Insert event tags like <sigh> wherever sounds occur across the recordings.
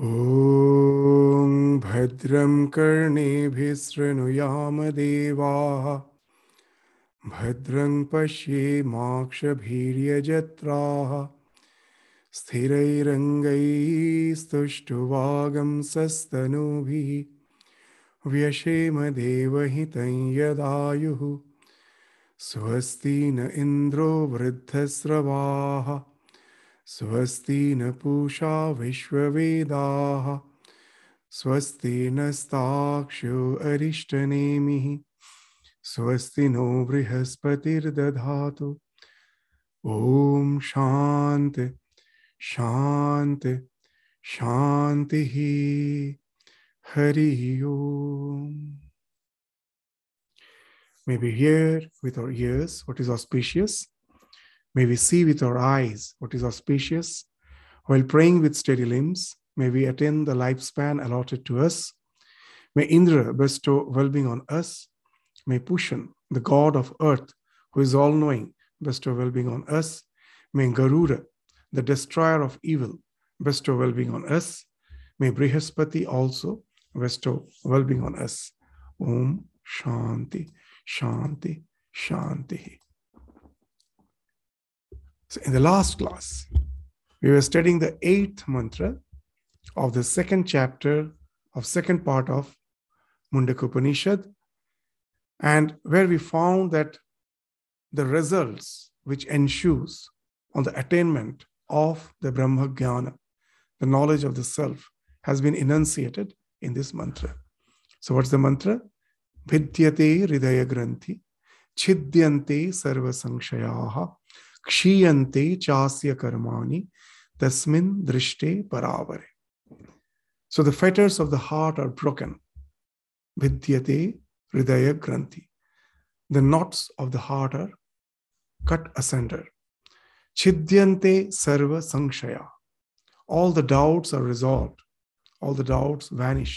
ॐ भद्रं कर्णेभिः शृणुयामदेवाः भद्रं पश्येमाक्षभीर्यजत्राः स्थिरैरङ्गैस्तुष्टुवागंसस्तनूभिः व्यशेमदेवहितं यदायुः। स्वस्ति न इन्द्रो वृद्धस्रवाः। स्वस्ति न पूषा विश्ववेदाः, स्वस्ति नस्ताक्षो अरिष्टनेमिः, स्वस्ति नो बृहस्पतिर्दधातु। ॐ शान्त शान्त, शान्तिः। हरिः ओम्। May we hear with our ears what is auspicious. May we see with our eyes what is auspicious. While praying with steady limbs, may we attain the lifespan allotted to us. May Indra bestow well being on us. May Pushan, the god of earth, who is all knowing, bestow well being on us. May Garuda, the destroyer of evil, bestow well being on us. May Brihaspati also bestow well being on us. Om Shanti. Shanti, Shanti. So, in the last class, we were studying the eighth mantra of the second chapter of second part of Mundaka Upanishad, and where we found that the results which ensues on the attainment of the Brahma Jnana, the knowledge of the self, has been enunciated in this mantra. So, what's the mantra? Vidyate Hridaya Granthi, Chidyante Sarva क्षीयते चास्य कर्माणी, तस्मिन दृष्टे परावरे। So the fetters of the heart are broken भिद्यते हृदय ग्रंथि the knots of the heart are cut asunder छिद्यंते सर्व संशया all the doubts are resolved all the doubts vanish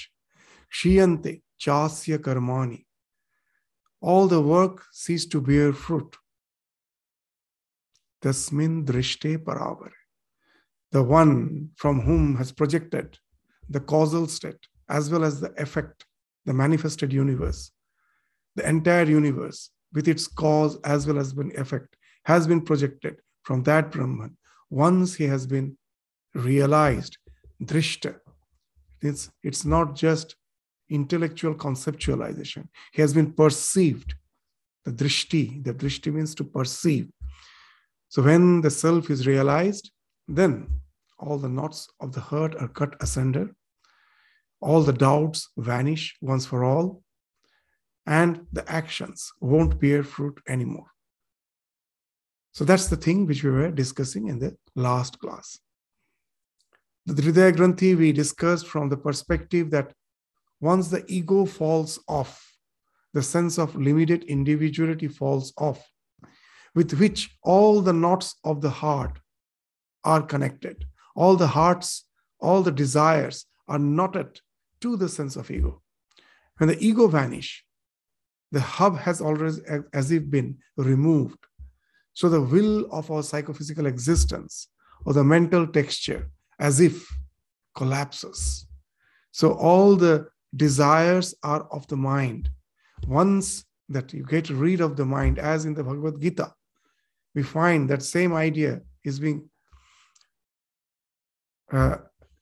क्षीयते चास्य कर्माणी। All the work cease to bear fruit Tasmin drishte paravare. The one from whom has projected the causal state as well as the effect, the manifested universe, the entire universe with its cause as well as an effect has been projected from that Brahman. Once he has been realized, drishta, it's, it's not just intellectual conceptualization. He has been perceived. The drishti, the drishti means to perceive. So when the self is realized, then all the knots of the heart are cut asunder. All the doubts vanish once for all. And the actions won't bear fruit anymore. So that's the thing which we were discussing in the last class. The Hridaya Granthi we discussed from the perspective that once the ego falls off, the sense of limited individuality falls off, with which all the knots of the heart are connected. All the hearts, all the desires are knotted to the sense of ego. When the ego vanish, the hub has already as if been removed. So the will of our psychophysical existence or the mental texture as if collapses. So all the desires are of the mind. Once that you get rid of the mind, as in the Bhagavad Gita, we find that same idea is being uh,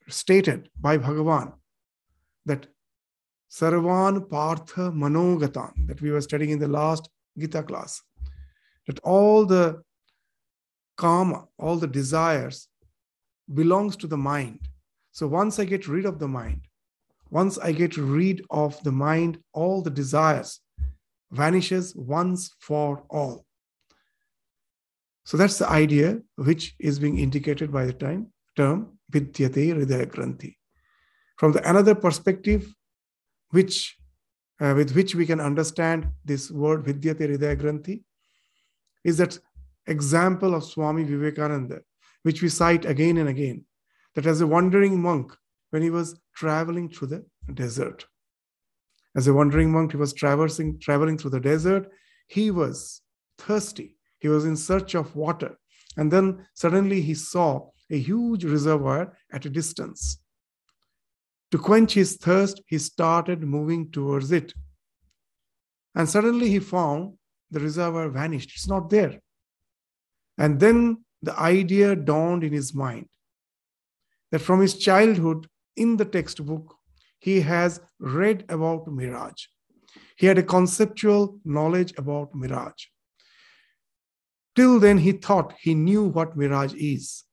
stated by Bhagavan that Sarvan Partha Manogatan, that we were studying in the last Gita class, that all the karma, all the desires belongs to the mind. So once I get rid of the mind, once I get rid of the mind, all the desires vanishes once for all. So that's the idea which is being indicated by the time, term Vidyate Hridaya Granthi. From the another perspective, which uh, with which we can understand this word Vidyate Hridaya Granthi, is that example of Swami Vivekananda, which we cite again and again, that as a wandering monk, when he was traveling through the desert. As a wandering monk, he was traversing, traveling through the desert. He was thirsty. He was in search of water. And then suddenly he saw a huge reservoir at a distance. To quench his thirst, he started moving towards it. And suddenly he found the reservoir vanished. It's not there. And then the idea dawned in his mind that from his childhood in the textbook, he has read about mirage. He had a conceptual knowledge about mirage. Till then, he thought he knew what mirage is.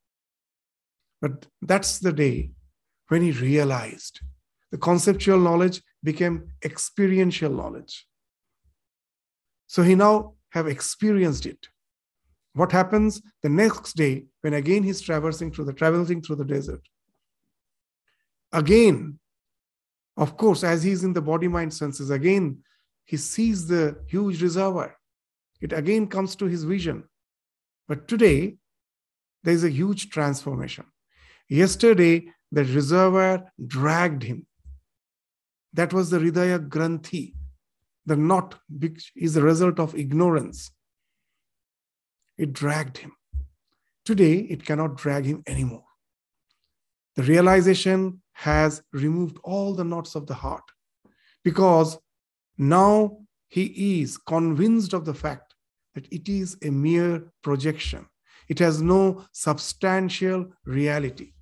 But that's the day when he realized the conceptual knowledge became experiential knowledge. So he now have experienced it. What happens the next day when again he's traversing through the traversing through the desert? Again, of course, as he's in the body mind senses, again, he sees the huge reservoir. It again comes to his vision. But today, there is a huge transformation. Yesterday, the reservoir dragged him. That was the Hridaya Granthi. The knot which is the result of ignorance. It dragged him. Today, it cannot drag him anymore. The realization has removed all the knots of the heart because now he is convinced of the fact that it is a mere projection. It has no substantial reality.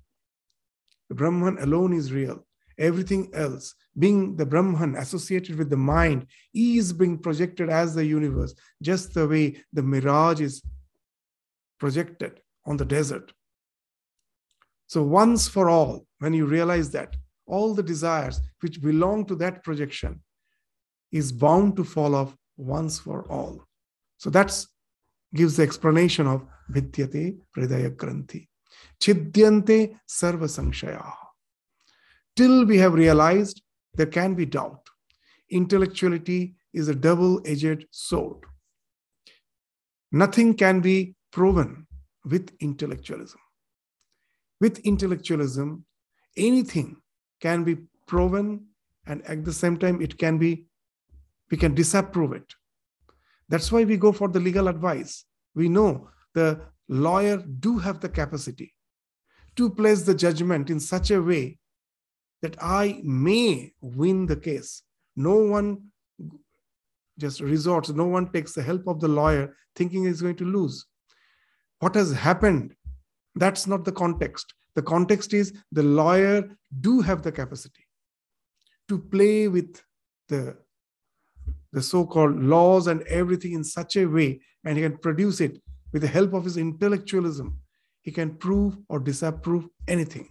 The Brahman alone is real. Everything else, being the Brahman associated with the mind, is being projected as the universe, just the way the mirage is projected on the desert. So, once for all, when you realize that all the desires which belong to that projection is bound to fall off once for all. So, that's gives the explanation of Vidyate Hridaya Granthi. Chidyante Sarva Sanshaya. Till we have realized there can be doubt. Intellectuality is a double edged sword. Nothing can be proven with intellectualism with intellectualism, anything can be proven, and at the same time, it can be, we can disapprove it. That's why we go for the legal advice. We know the lawyer do have the capacity to place the judgment in such a way that I may win the case. No one just resorts, no one takes the help of the lawyer thinking he's going to lose. What has happened that's not the context. The context is the lawyer do have the capacity to play with the, the so-called laws and everything in such a way, and he can produce it with the help of his intellectualism. He can prove or disapprove anything.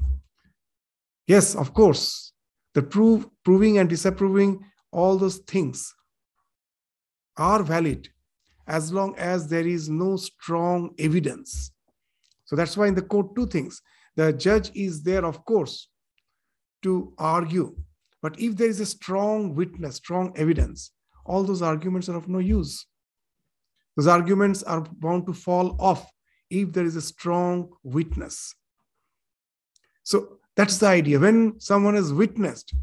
Yes, of course, the prove, proving and disapproving all those things are valid as long as there is no strong evidence so that's why in the court, two things. The judge is there, of course, to argue. But if there is a strong witness, strong evidence, all those arguments are of no use. Those arguments are bound to fall off if there is a strong witness. So that's the idea. When someone has witnessed,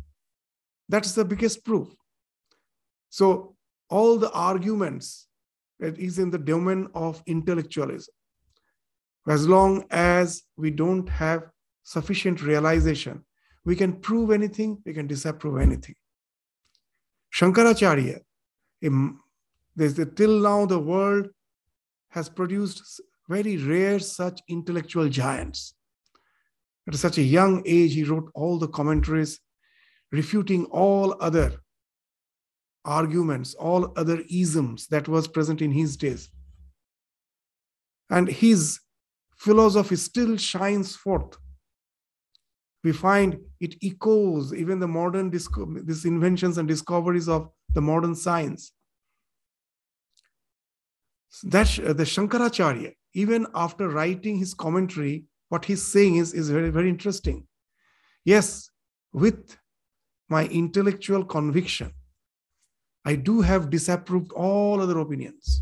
that's the biggest proof. So all the arguments is in the domain of intellectualism as long as we don't have sufficient realization, we can prove anything, we can disapprove anything. Shankaracharya, there's the, till now the world has produced very rare such intellectual giants. At such a young age, he wrote all the commentaries refuting all other arguments, all other isms that was present in his days. And his philosophy still shines forth. We find it echoes even the modern disco- these inventions and discoveries of the modern science. That uh, the Shankaracharya, even after writing his commentary, what he's saying is, is very, very interesting. Yes, with my intellectual conviction, I do have disapproved all other opinions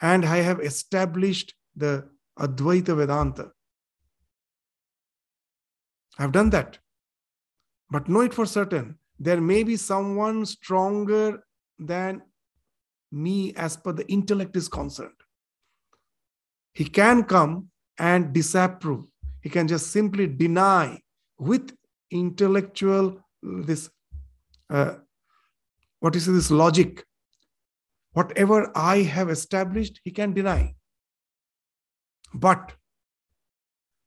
and I have established the Advaita Vedanta. I've done that. But know it for certain, there may be someone stronger than me as per the intellect is concerned. He can come and disapprove. He can just simply deny with intellectual, this, uh, what is this logic? Whatever I have established, he can deny. But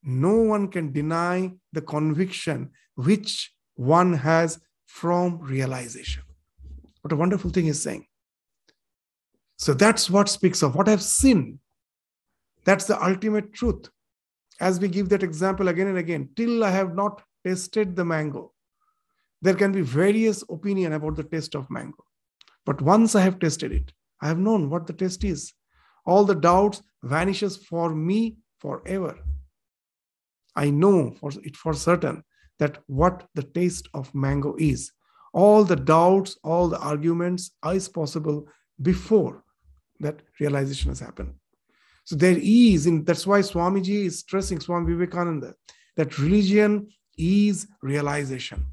no one can deny the conviction which one has from realization. What a wonderful thing he's saying. So that's what speaks of what I've seen. That's the ultimate truth. As we give that example again and again, till I have not tasted the mango, there can be various opinion about the taste of mango. But once I have tasted it, I have known what the taste is. All the doubts vanishes for me forever. I know for it for certain that what the taste of mango is. All the doubts, all the arguments is possible before that realization has happened. So there is, and that's why Swamiji is stressing, Swami Vivekananda, that religion is realization.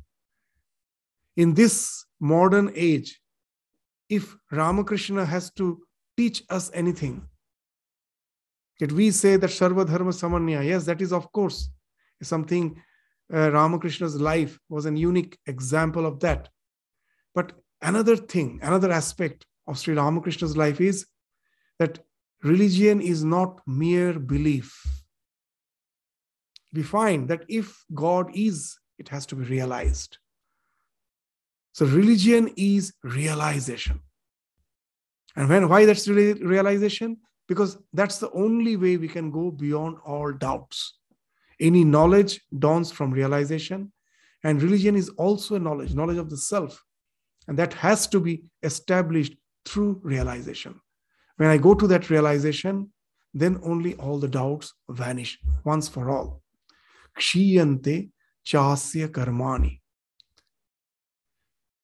In this modern age, if Ramakrishna has to teach us anything, that we say that Sarva Dharma Samanvaya, yes, that is of course something uh, Ramakrishna's life was an unique example of that. But another thing, another aspect of Sri Ramakrishna's life is that religion is not mere belief. We find that if God is, it has to be realized. So religion is realization. And when why that's realization? Because that's the only way we can go beyond all doubts. Any knowledge dawns from realization, and religion is also a knowledge, knowledge of the self. And that has to be established through realization. When I go to that realization, then only all the doubts vanish once for all. Kshiyante chasya karmani.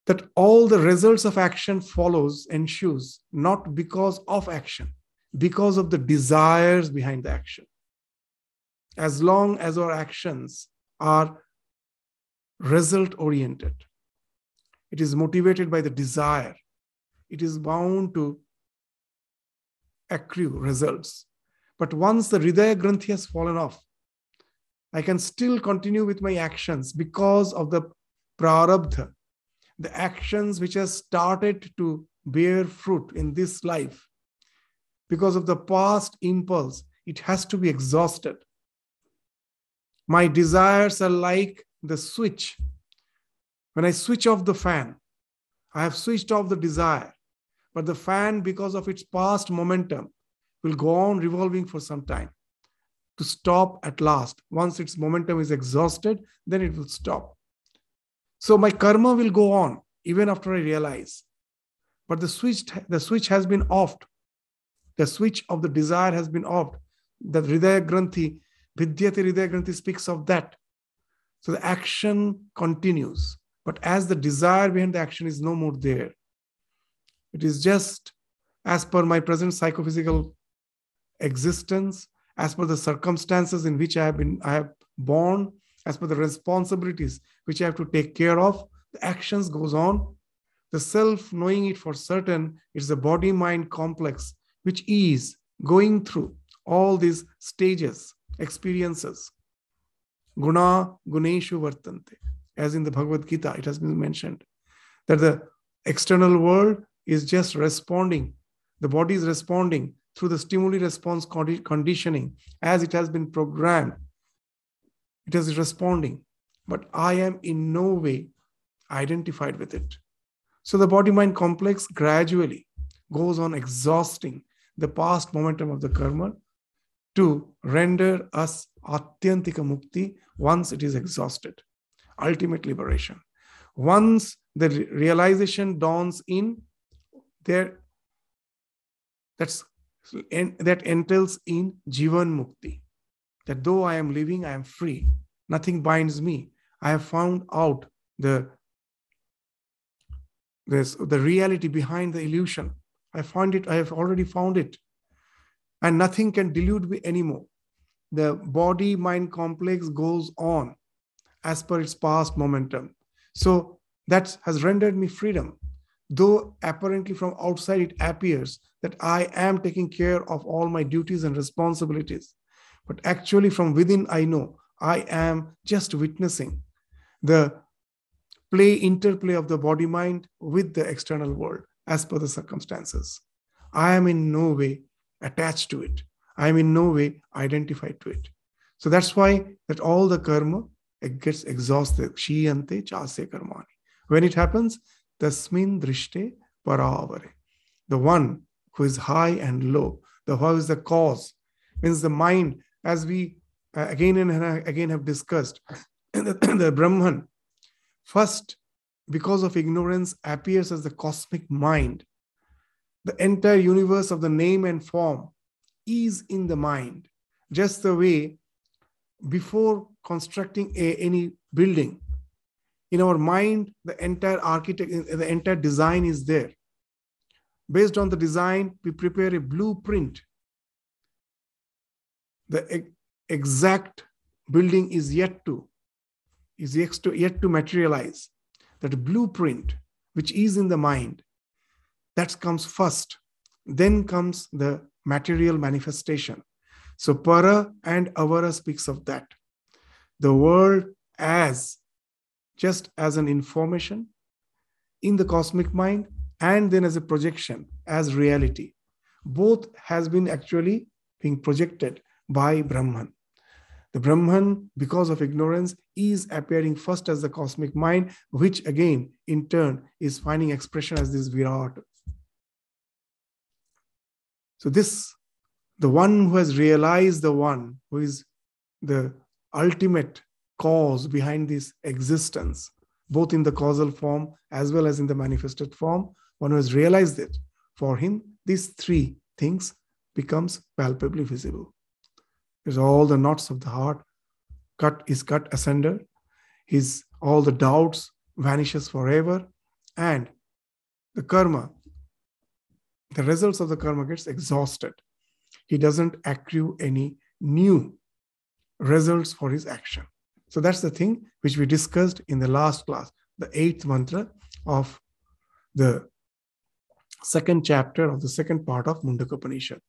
That all the results of action follows, ensues, not because of action, because of the desires behind the action as long as our actions are result oriented. It is motivated by the desire. It is bound to accrue results. But once the Hridaya Granthi has fallen off, I can still continue with my actions because of the prarabdha, the actions which has started to bear fruit in this life. Because of the past impulse, it has to be exhausted. My desires are like the switch. When I switch off the fan, I have switched off the desire. But the fan, because of its past momentum, will go on revolving for some time to stop at last. Once its momentum is exhausted, then it will stop. So my karma will go on even after I realize. But the switch, the switch has been offed. The switch of the desire has been off. The Hridaya Granthi Vidyate Hridaya Granthi speaks of that. So the action continues. But as the desire behind the action is no more there, it is just as per my present psychophysical existence, as per the circumstances in which I have been I have born, as per the responsibilities which I have to take care of, the actions goes on. The self knowing it for certain, it's the body mind complex which is going through all these stages experiences. Guna guneshu vartante. As in the Bhagavad Gita, it has been mentioned that the external world is just responding. The body is responding through the stimuli response conditioning as it has been programmed. It is responding, but I am in no way identified with it. So the body mind complex gradually goes on exhausting the past momentum of the karma to render us Atyantika Mukti once it is exhausted, ultimate liberation. Once the realization dawns in, there that's that entails in Jivan Mukti. That though I am living, I am free. Nothing binds me. I have found out the, this, the reality behind the illusion. I find it, I have already found it and nothing can delude me anymore. The body mind complex goes on as per its past momentum. So that has rendered me freedom. Though apparently from outside it appears that I am taking care of all my duties and responsibilities. But actually, from within, I know I am just witnessing the play interplay of the body mind with the external world as per the circumstances. I am in no way attached to it. I am in no way identified to it. So that's why that all the karma it gets exhausted. Kshiyante chasya karmani. When it happens, tasmin drishte paravare. The one who is high and low, the who is the cause, means the mind, as we uh, again and again have discussed, the, <coughs> the Brahman, first, because of ignorance, appears as the cosmic mind. The entire universe of the name and form is in the mind, just the way before constructing a, any building, in our mind, the entire architect, the entire design is there. Based on the design, we prepare a blueprint. The exact building is yet to is yet to, yet to materialize. That blueprint, which is in the mind, that comes first. Then comes the material manifestation. So para and avara speaks of that. The world as just as an information in the cosmic mind and then as a projection as reality both has been actually being projected by brahman the brahman because of ignorance is appearing first as the cosmic mind which again in turn is finding expression as this virat so this the one who has realized the one who is the ultimate cause behind this existence, both in the causal form as well as in the manifested form. One who has realized it, for him, these three things becomes palpably visible. Because all the knots of the heart cut is cut asunder, his all the doubts vanishes forever, and the karma, the results of the karma gets exhausted. He doesn't accrue any new results for his action. So that's the thing which we discussed in the last class, the eighth mantra of the second chapter of the second part of Mundaka Upanishad.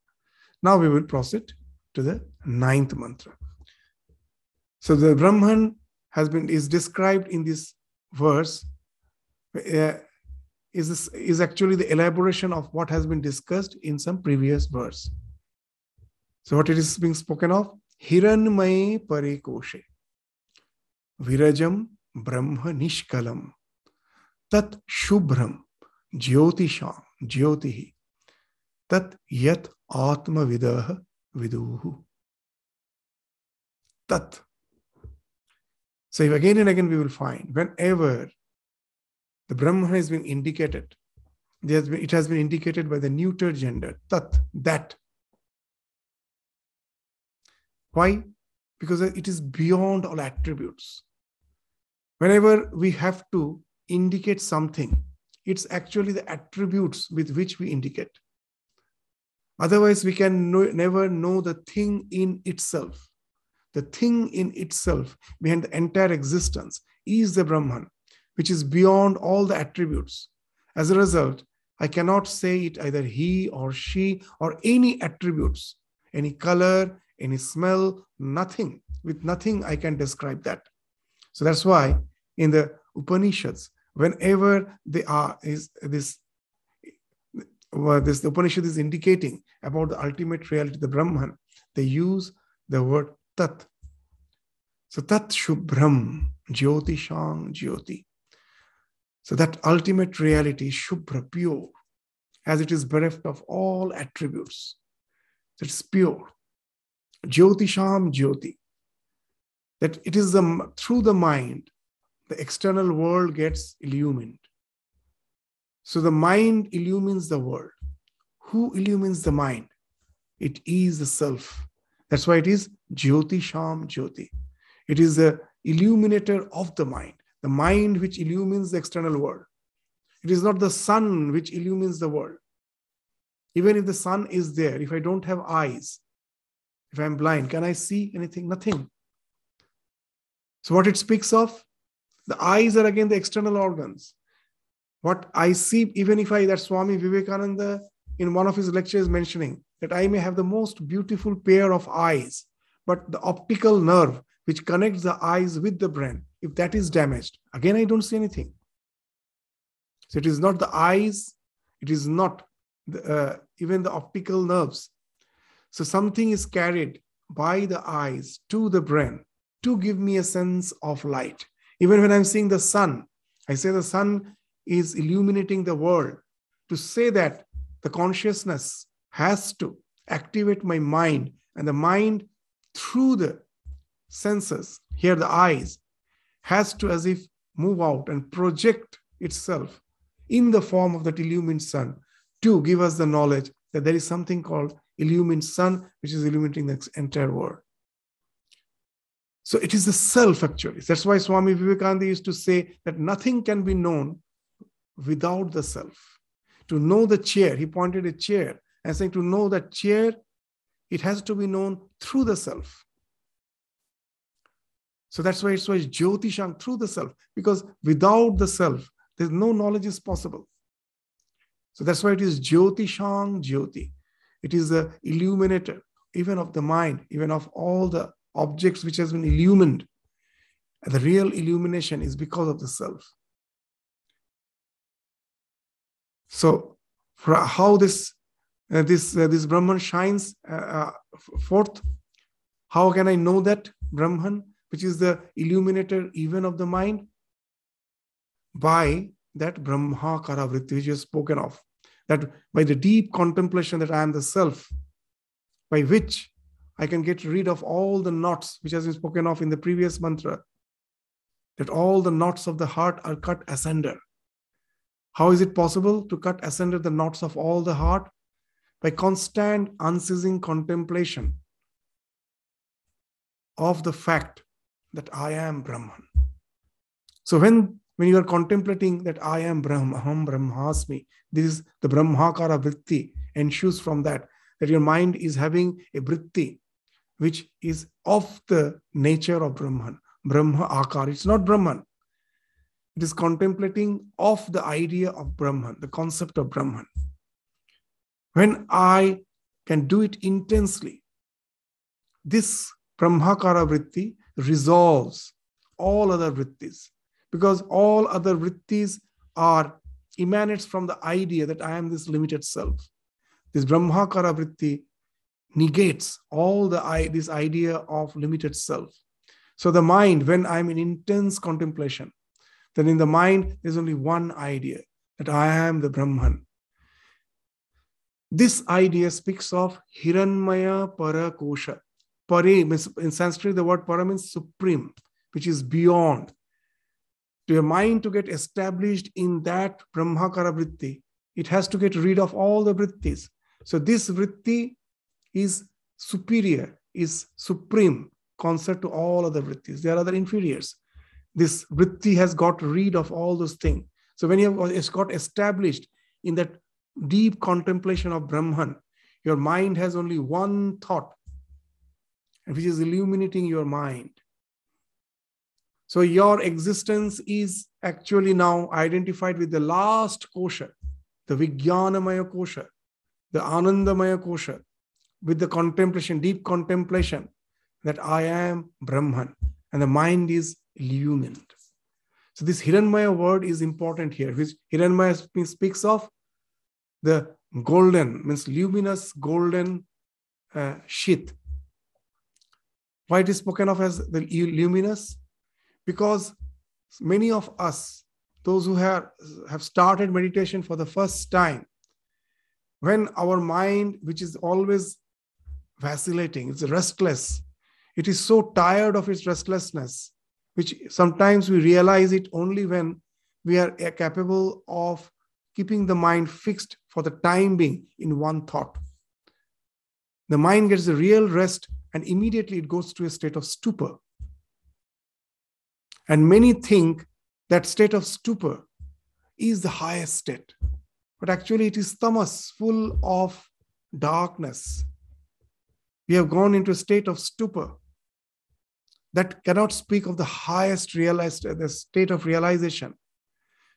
Now we will proceed to the ninth mantra. So the Brahman has been is described in this verse uh, is this, is actually the elaboration of what has been discussed in some previous verse. So what it is being spoken of? Hiranmaye parikoshe. Virajam Brahma Nishkalam. Tat Shubram Jyotisham Jyotihi. Tat Yat Atma Vidah विदुः tat. So again and again we will find whenever the Brahman has been indicated, it has been indicated by the neuter gender, tat, that. Why? Because it is beyond all attributes whenever we have to indicate something, it's actually the attributes with which we indicate. Otherwise, we can know, never know the thing in itself. The thing in itself, behind the entire existence, is the Brahman, which is beyond all the attributes. As a result, I cannot say it either he or she or any attributes, any color, any smell, nothing. With nothing, I can describe that. So that's why in the Upanishads, whenever they are is this well, this the Upanishad is indicating about the ultimate reality, the Brahman, they use the word tat. So tat shubhram, jyoti shang jyoti. So that ultimate reality, shubhra, pure, as it is bereft of all attributes. It's pure. Jyoti sham jyoti. That it is the through the mind the external world gets illumined. So the mind illumines the world. Who illumines the mind? It is the self. That's why it is Jyoti Sham Jyoti. It is the illuminator of the mind, the mind which illumines the external world. It is not the sun which illumines the world. Even if the sun is there, if I don't have eyes, if I'm blind, can I see anything? Nothing. So, what it speaks of the eyes are again the external organs. What I see, even if I, that Swami Vivekananda in one of his lectures mentioning that I may have the most beautiful pair of eyes, but the optical nerve which connects the eyes with the brain if that is damaged, again, I don't see anything. So it is not the eyes, it is not the, uh, even the optical nerves. So something is carried by the eyes to the brain to give me a sense of light. Even when I'm seeing the sun, I say the sun is illuminating the world. To say that the consciousness has to activate my mind, and the mind through the senses, here the eyes, has to as if move out and project itself in the form of that illumined sun to give us the knowledge that there is something called illumined sun, which is illuminating the entire world. So it is the self actually. That's why Swami Vivekananda used to say that nothing can be known without the self. To know the chair, he pointed a chair and saying to know that chair, it has to be known through the self. So that's why it's why Jyotishang through the self, because without the self, there's no knowledge is possible. So that's why it is Jyotishang Jyoti. It is the illuminator, even of the mind, even of all the objects which has been illumined. And the real illumination is because of the self. So, how this uh, this uh, this Brahman shines uh, uh forth? How can I know that Brahman, which is the illuminator even of the mind? By that Brahmakara vritti which is spoken of, that by the deep contemplation that I am the self, by which I can get rid of all the knots which has been spoken of in the previous mantra, that all the knots of the heart are cut asunder. How is it possible to cut asunder the knots of all the heart? By constant, unceasing contemplation of the fact that I am Brahman. So when, when you are contemplating that I am Brahman, Brahmasmi, this is the Brahmakara Vritti ensues from that, that your mind is having a Vritti which is of the nature of Brahman. Brahma Akar. It's not Brahman. It is contemplating of the idea of Brahman, the concept of Brahman. When I can do it intensely, this Brahmakara vritti resolves all other vrittis because all other vrittis are emanates from the idea that I am this limited self. This Brahmakara vritti negates all the this idea of limited self. So the mind, when I'm in intense contemplation, then in the mind there's only one idea that I am the Brahman. This idea speaks of Hiranmaya Parakosha. Pare in Sanskrit, the word para means supreme, which is beyond. To your mind to get established in that Brahmakara vritti, it has to get rid of all the vrittis. So this vritti is superior, is supreme concept to all other vrittis. There are other inferiors. This vritti has got rid of all those things. So when you have it's got established in that deep contemplation of Brahman, your mind has only one thought, which is illuminating your mind. So your existence is actually now identified with the last kosha, the Vijnanamaya kosha, the Anandamaya kosha, with the contemplation, deep contemplation that I am Brahman and the mind is illumined. So this Hiranmaya word is important here, which Hiranmaya speaks of the golden, means luminous golden uh, sheath. Why it is spoken of as the luminous? Because many of us, those who have, have started meditation for the first time, when our mind, which is always vacillating, it's restless. It is so tired of its restlessness, which sometimes we realize it only when we are eh, capable of keeping the mind fixed for the time being in one thought. The mind gets a real rest and immediately it goes to a state of stupor. And many think that state of stupor is the highest state. But actually, it is tamas, full of darkness, we have gone into a state of stupor that cannot speak of the highest realized the state of realization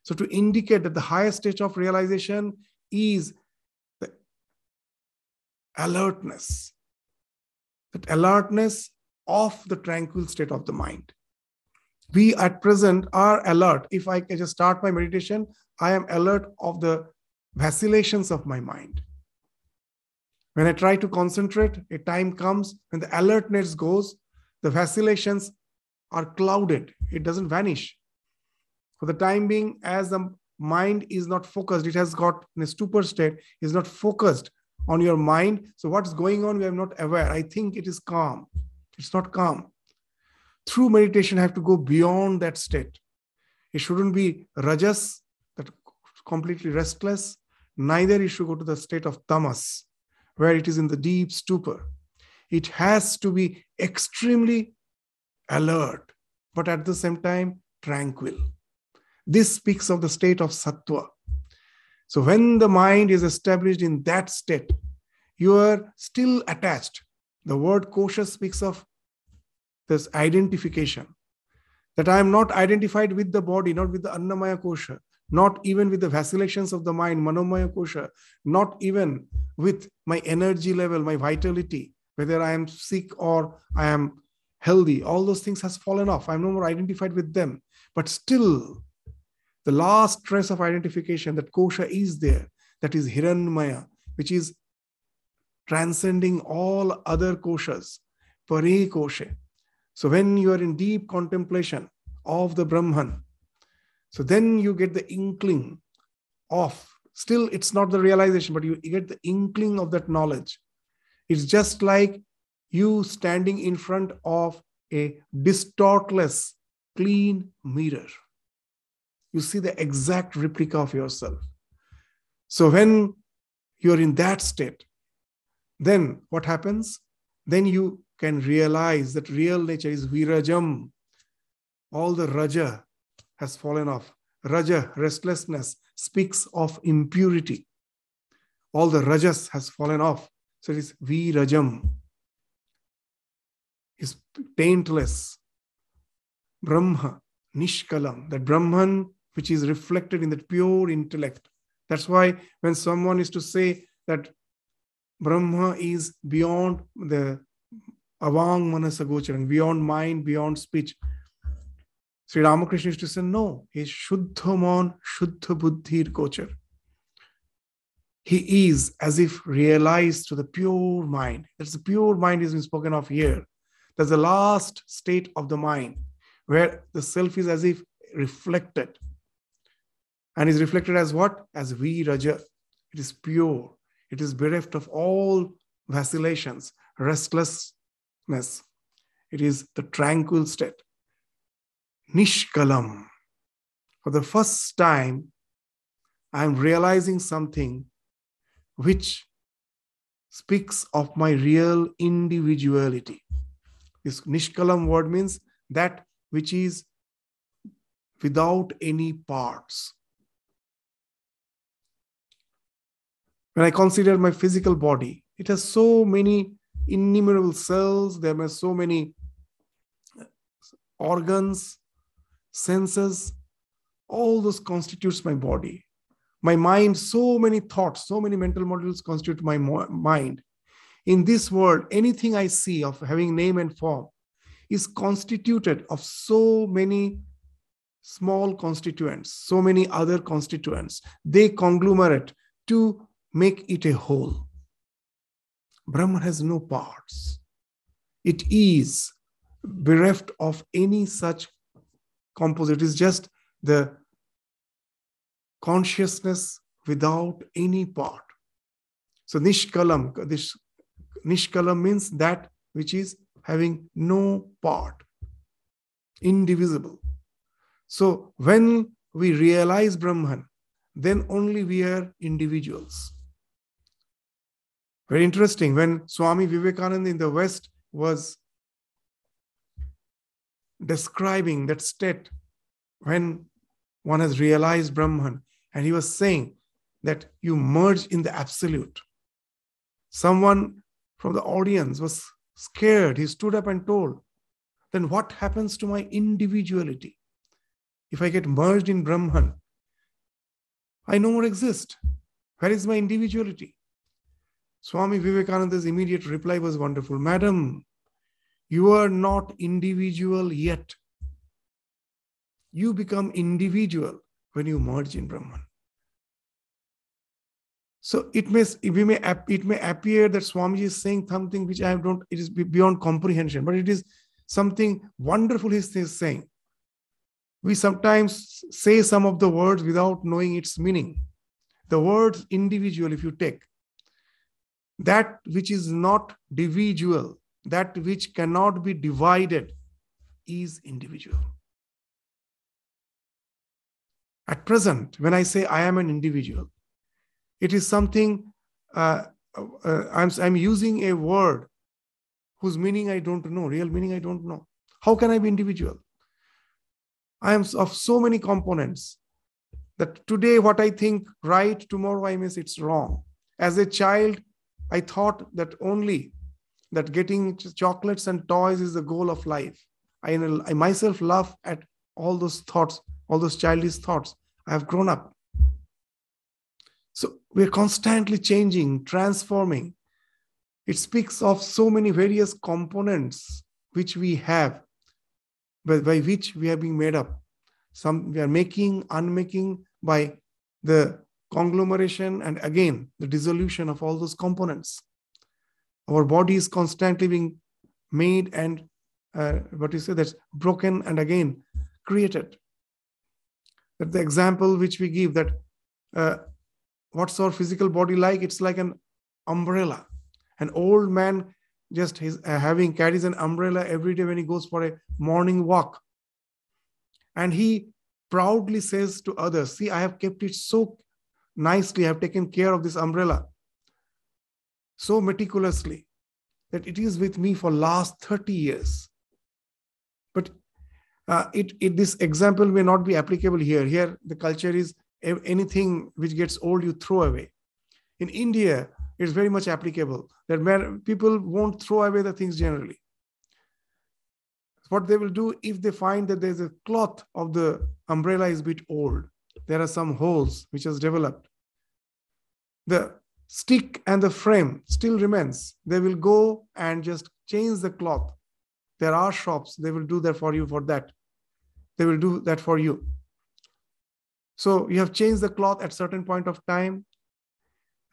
so to indicate that the highest state of realization is the alertness that alertness of the tranquil state of the mind We at present are alert. If I can just start my meditation, I am alert of the vacillations of my mind. When I try to concentrate, a time comes when the alertness goes, the vacillations are clouded. It doesn't vanish. For the time being, as the mind is not focused, it has got in a stupor state, is not focused on your mind. So what's going on, we are not aware. I think it is calm. It's not calm. Through meditation, I have to go beyond that state. It shouldn't be rajas, that completely restless. Neither it should go to the state of tamas, where it is in the deep stupor. It has to be extremely alert, but at the same time, tranquil. This speaks of the state of sattva. So when the mind is established in that state, you are still attached. The word kosha speaks of this identification that I am not identified with the body, not with the annamaya kosha, not even with the vacillations of the mind, manomaya kosha, not even with my energy level, my vitality, whether I am sick or I am healthy. All those things has fallen off. I'm no more identified with them. But still, the last trace of identification that kosha is there, that is Hiranmaya, which is transcending all other koshas, pare koshe. So when you are in deep contemplation of the Brahman, so then you get the inkling of, still it's not the realization, but you get the inkling of that knowledge. It's just like you standing in front of a distortless, clean mirror you see the exact replica of yourself. So when you're in that state, then what happens? Then you can realize that real nature is virajam. All the raja has fallen off. Raja, restlessness, speaks of impurity. All the rajas has fallen off. So it is virajam. Is taintless. Brahma, Nishkalam. That Brahman which is reflected in that pure intellect. That's why when someone is to say that Brahma is beyond the avang manasa gocharan, beyond mind, beyond speech, Sri Ramakrishna used to say, no, he's Shuddha Man, Shuddha Buddhir Gochar. He is as if realized to the pure mind. That's the pure mind is being spoken of here. That's the last state of the mind where the self is as if reflected and is reflected as what? As V Raja. It is pure. It is bereft of all vacillations, restlessness. It is the tranquil state. Nishkalam. For the first time, I am realizing something which speaks of my real individuality. This Nishkalam word means that which is without any parts. when I consider my physical body, it has so many innumerable cells, there are so many organs, senses, all those constitutes my body. My mind, so many thoughts, so many mental models constitute my mind. In this world, anything I see of having name and form is constituted of so many small constituents, so many other constituents. They conglomerate to make it a whole. Brahman has no parts. It is bereft of any such composite. It is just the consciousness without any part. So Nishkalam, this Nishkalam means that which is having no part, indivisible. So when we realize Brahman, then only we are individuals. Very interesting. When Swami Vivekananda in the West was describing that state when one has realized Brahman, and he was saying that you merge in the absolute. Someone from the audience was scared. He stood up and told, Then what happens to my individuality? If I get merged in Brahman, I no more exist. Where is my individuality? Swami Vivekananda's immediate reply was wonderful. Madam, you are not individual yet. you become individual when you merge in Brahman. So it may we may it may appear that Swamiji is saying something which I don't it is beyond comprehension, but it is something wonderful he is saying. We sometimes say some of the words without knowing its meaning. The words individual, if you take, that which is not individual, that which cannot be divided, is individual. At present, when I say I am an individual, it is something uh, uh, I'm, I'm using a word whose meaning I don't know, real meaning I don't know. How can I be individual? I am of so many components that today what I think right, tomorrow I miss it's wrong. As a child, I thought that only that getting chocolates and toys is the goal of life. I, I myself laugh at all those thoughts, all those childish thoughts. I have grown up. So we're constantly changing, transforming. It speaks of so many various components which we have, by, by which we are being made up. Some we are making, unmaking by the conglomeration and again the dissolution of all those components. Our body is constantly being made and uh, what you say that's broken and again created. That the example which we give that uh, what's our physical body like? It's like an umbrella. An old man just his, uh, having carries an umbrella every day when he goes for a morning walk. And he proudly says to others, See, I have kept it so nicely, I have taken care of this umbrella so meticulously that it is with me for last 30 years. Uh, it, it, this example may not be applicable here. Here, the culture is anything which gets old, you throw away. In India, it's very much applicable that people won't throw away the things generally. What they will do if they find that there's a cloth of the umbrella is a bit old, there are some holes which has developed. The stick and the frame still remains. They will go and just change the cloth. There are shops, they will do that for you for that. They will do that for you. So you have changed the cloth at certain point of time.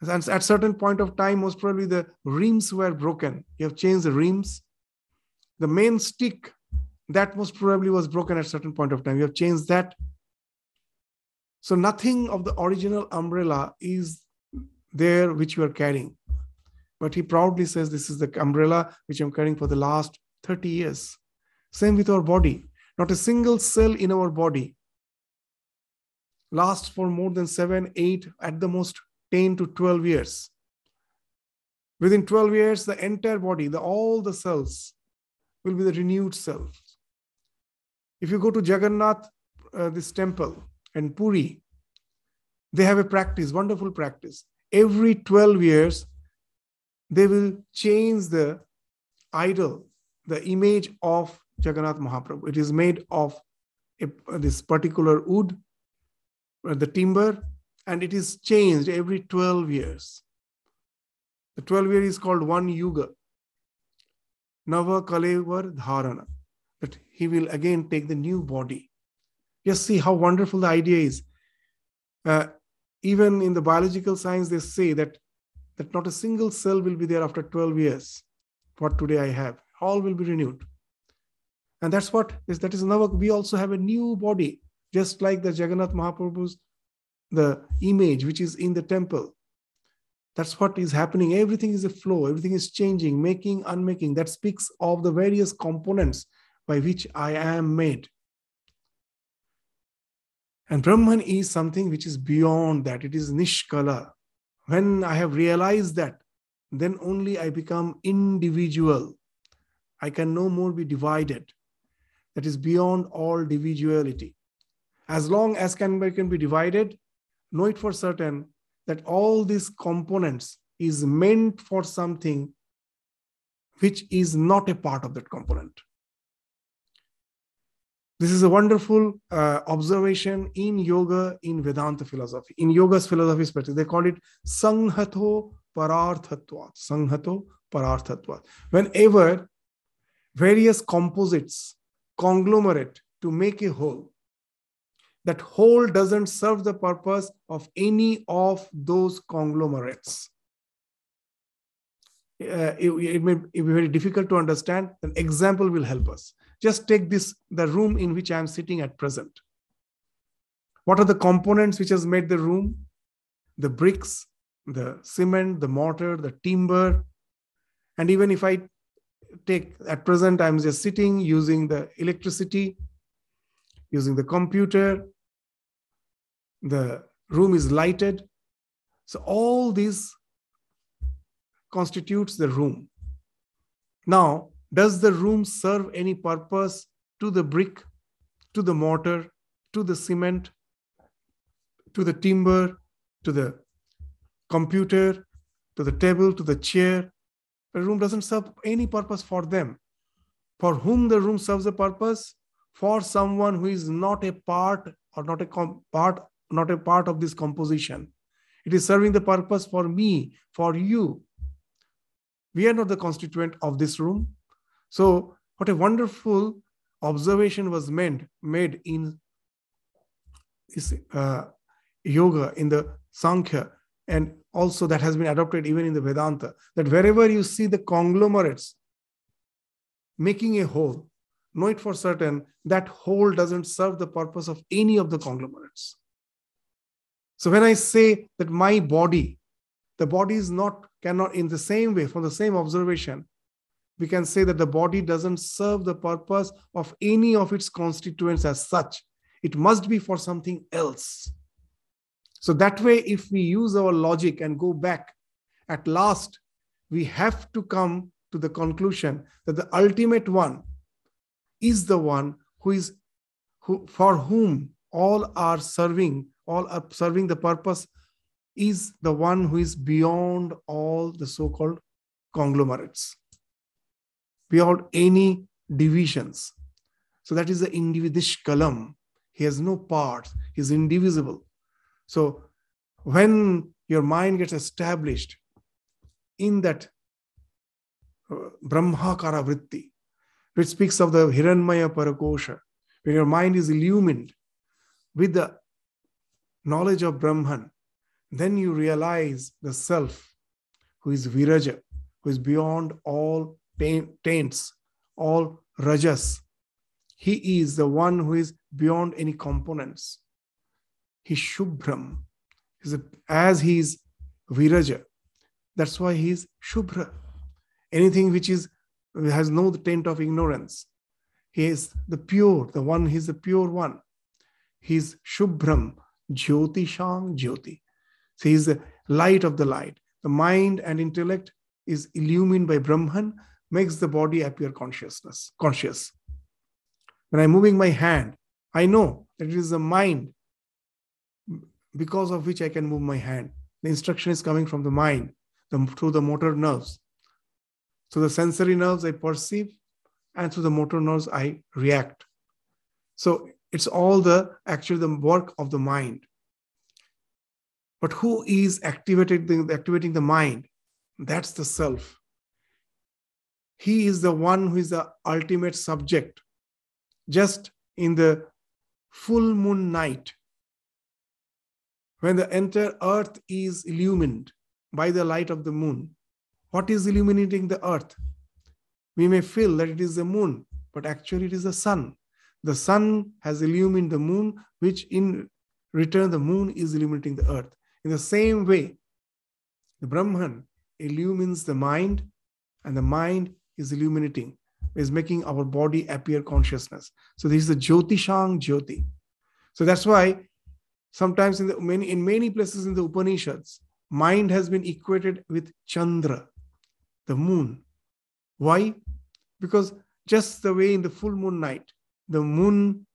And at certain point of time, most probably the rims were broken. You have changed the rims. The main stick, that most probably was broken at certain point of time. You have changed that. So nothing of the original umbrella is there which you are carrying. But he proudly says, This is the umbrella which I'm carrying for the last 30 years. Same with our body. Not a single cell in our body lasts for more than seven, eight, at the most 10 to 12 years. Within 12 years, the entire body, the, all the cells will be the renewed cells. If you go to Jagannath, uh, this temple, and Puri, they have a practice, wonderful practice. Every 12 years, they will change the idol, the image of Jagannath Mahaprabhu. It is made of a, this particular wood uh, the timber, and it is changed every 12 years. The 12 year is called one yuga. Nava Kalevar Dharana. That he will again take the new body. Just see how wonderful the idea is. Uh, even in the biological science, they say that, that not a single cell will be there after 12 years. What today I have, all will be renewed. And that's what is that is Nava. We also have a new body just like the Jagannath Mahaprabhu's the image which is in the temple. That's what is happening. Everything is a flow, everything is changing, making, unmaking. That speaks of the various components by which I am made. And Brahman is something which is beyond that. It is Nishkala. When I have realized that, then only I become individual. I can no more be divided. That is beyond all individuality as long as can, can be divided, know it for certain that all these components is meant for something which is not a part of that component. This is a wonderful uh, observation in yoga, in Vedanta philosophy. In yoga's philosophy perspective, they call it Sanghato Pararthatvat. Sanghato Pararthatvat. Whenever various composites conglomerate to make a whole, that whole doesn't serve the purpose of any of those conglomerates. Uh, it, it, may be very difficult to understand. An example will help us. Just take this, the room in which I am sitting at present. What are the components which has made the room? The bricks, the cement, the mortar, the timber. And even if I take at present, I'm just sitting using the electricity, using the computer, the room is lighted. So all this constitutes the room. Now, does the room serve any purpose to the brick, to the mortar, to the cement, to the timber, to the computer, to the table, to the chair? The room doesn't serve any purpose for them. For whom the room serves a purpose? For someone who is not a part or not a part not a part of this composition. It is serving the purpose for me, for you. We are not the constituent of this room. So, what a wonderful observation was meant, made in uh, yoga, in the Sankhya, and also that has been adopted even in the Vedanta, that wherever you see the conglomerates making a whole, know it for certain that whole doesn't serve the purpose of any of the conglomerates. So when I say that my body, the body is not, cannot, in the same way, from the same observation, we can say that the body doesn't serve the purpose of any of its constituents as such. It must be for something else. So that way, if we use our logic and go back, at last, we have to come to the conclusion that the ultimate one is the one who is who, for whom all are serving all are serving the purpose is the one who is beyond all the so called conglomerates, beyond any divisions. So that is the individual He has no parts, he's indivisible. So when your mind gets established in that uh, Brahmakara Vritti, which speaks of the Hiranmaya Parakosha, when your mind is illumined with the knowledge of Brahman, then you realize the self who is Viraja, who is beyond all taints, all rajas. He is the one who is beyond any components. He's Shubhram. He's a, as he is Viraja, that's why he is Shubhra. Anything which is has no taint of ignorance. He is the pure, the one, he's the pure one. He's Shubhram, Jyoti Shang Jyoti. So he's the light of the light. The mind and intellect is illumined by Brahman, makes the body appear consciousness, conscious. When I'm moving my hand, I know that it is the mind because of which I can move my hand. The instruction is coming from the mind the, through the motor nerves. So the sensory nerves I perceive, and through the motor nerves I react. So it's all the actually the work of the mind. But who is activating the, activating the mind? That's the self. He is the one who is the ultimate subject. Just in the full moon night, when the entire earth is illumined by the light of the moon, what is illuminating the earth? We may feel that it is the moon, but actually it is the sun. The sun has illumined the moon, which in return, the moon is illuminating the earth. In the same way, the Brahman illumines the mind, and the mind is illuminating, is making our body appear consciousness. So this is the Jyotishang Jyoti. So that's why sometimes in the many in many places in the Upanishads, mind has been equated with Chandra, the moon. Why? Because just the way in the full moon night, the moon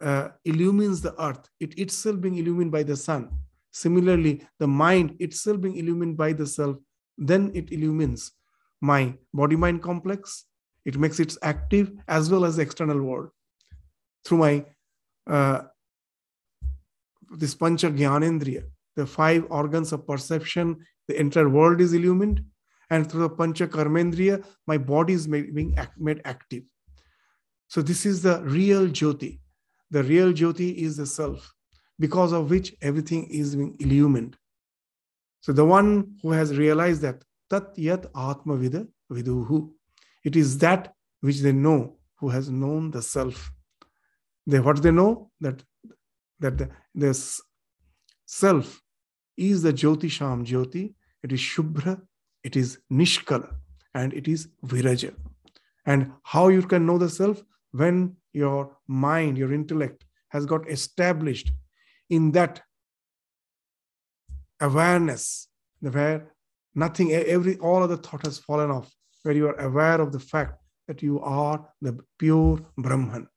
uh, illumines the earth, it itself being illumined by the sun. Similarly, the mind itself being illumined by the self, then it illumines my body mind complex. It makes it active as well as the external world. Through my uh, this pancha jnanendriya, the five organs of perception, the entire world is illumined. And through the pancha karmendriya, my body is made, being made active. So this is the real jyoti. the real Jyoti is the self, because of which everything is being illumined. So the one who has realized that tat yat atma vida viduhu, it is that which they know who has known the self. They what they know that that the, this self is the Jyoti Sham Jyoti. It is Shubhra, it is Nishkala, and it is Viraja. And how you can know the self? When your mind, your intellect has got established in that awareness, where nothing, every all other thought has fallen off, where you are aware of the fact that you are the pure Brahman,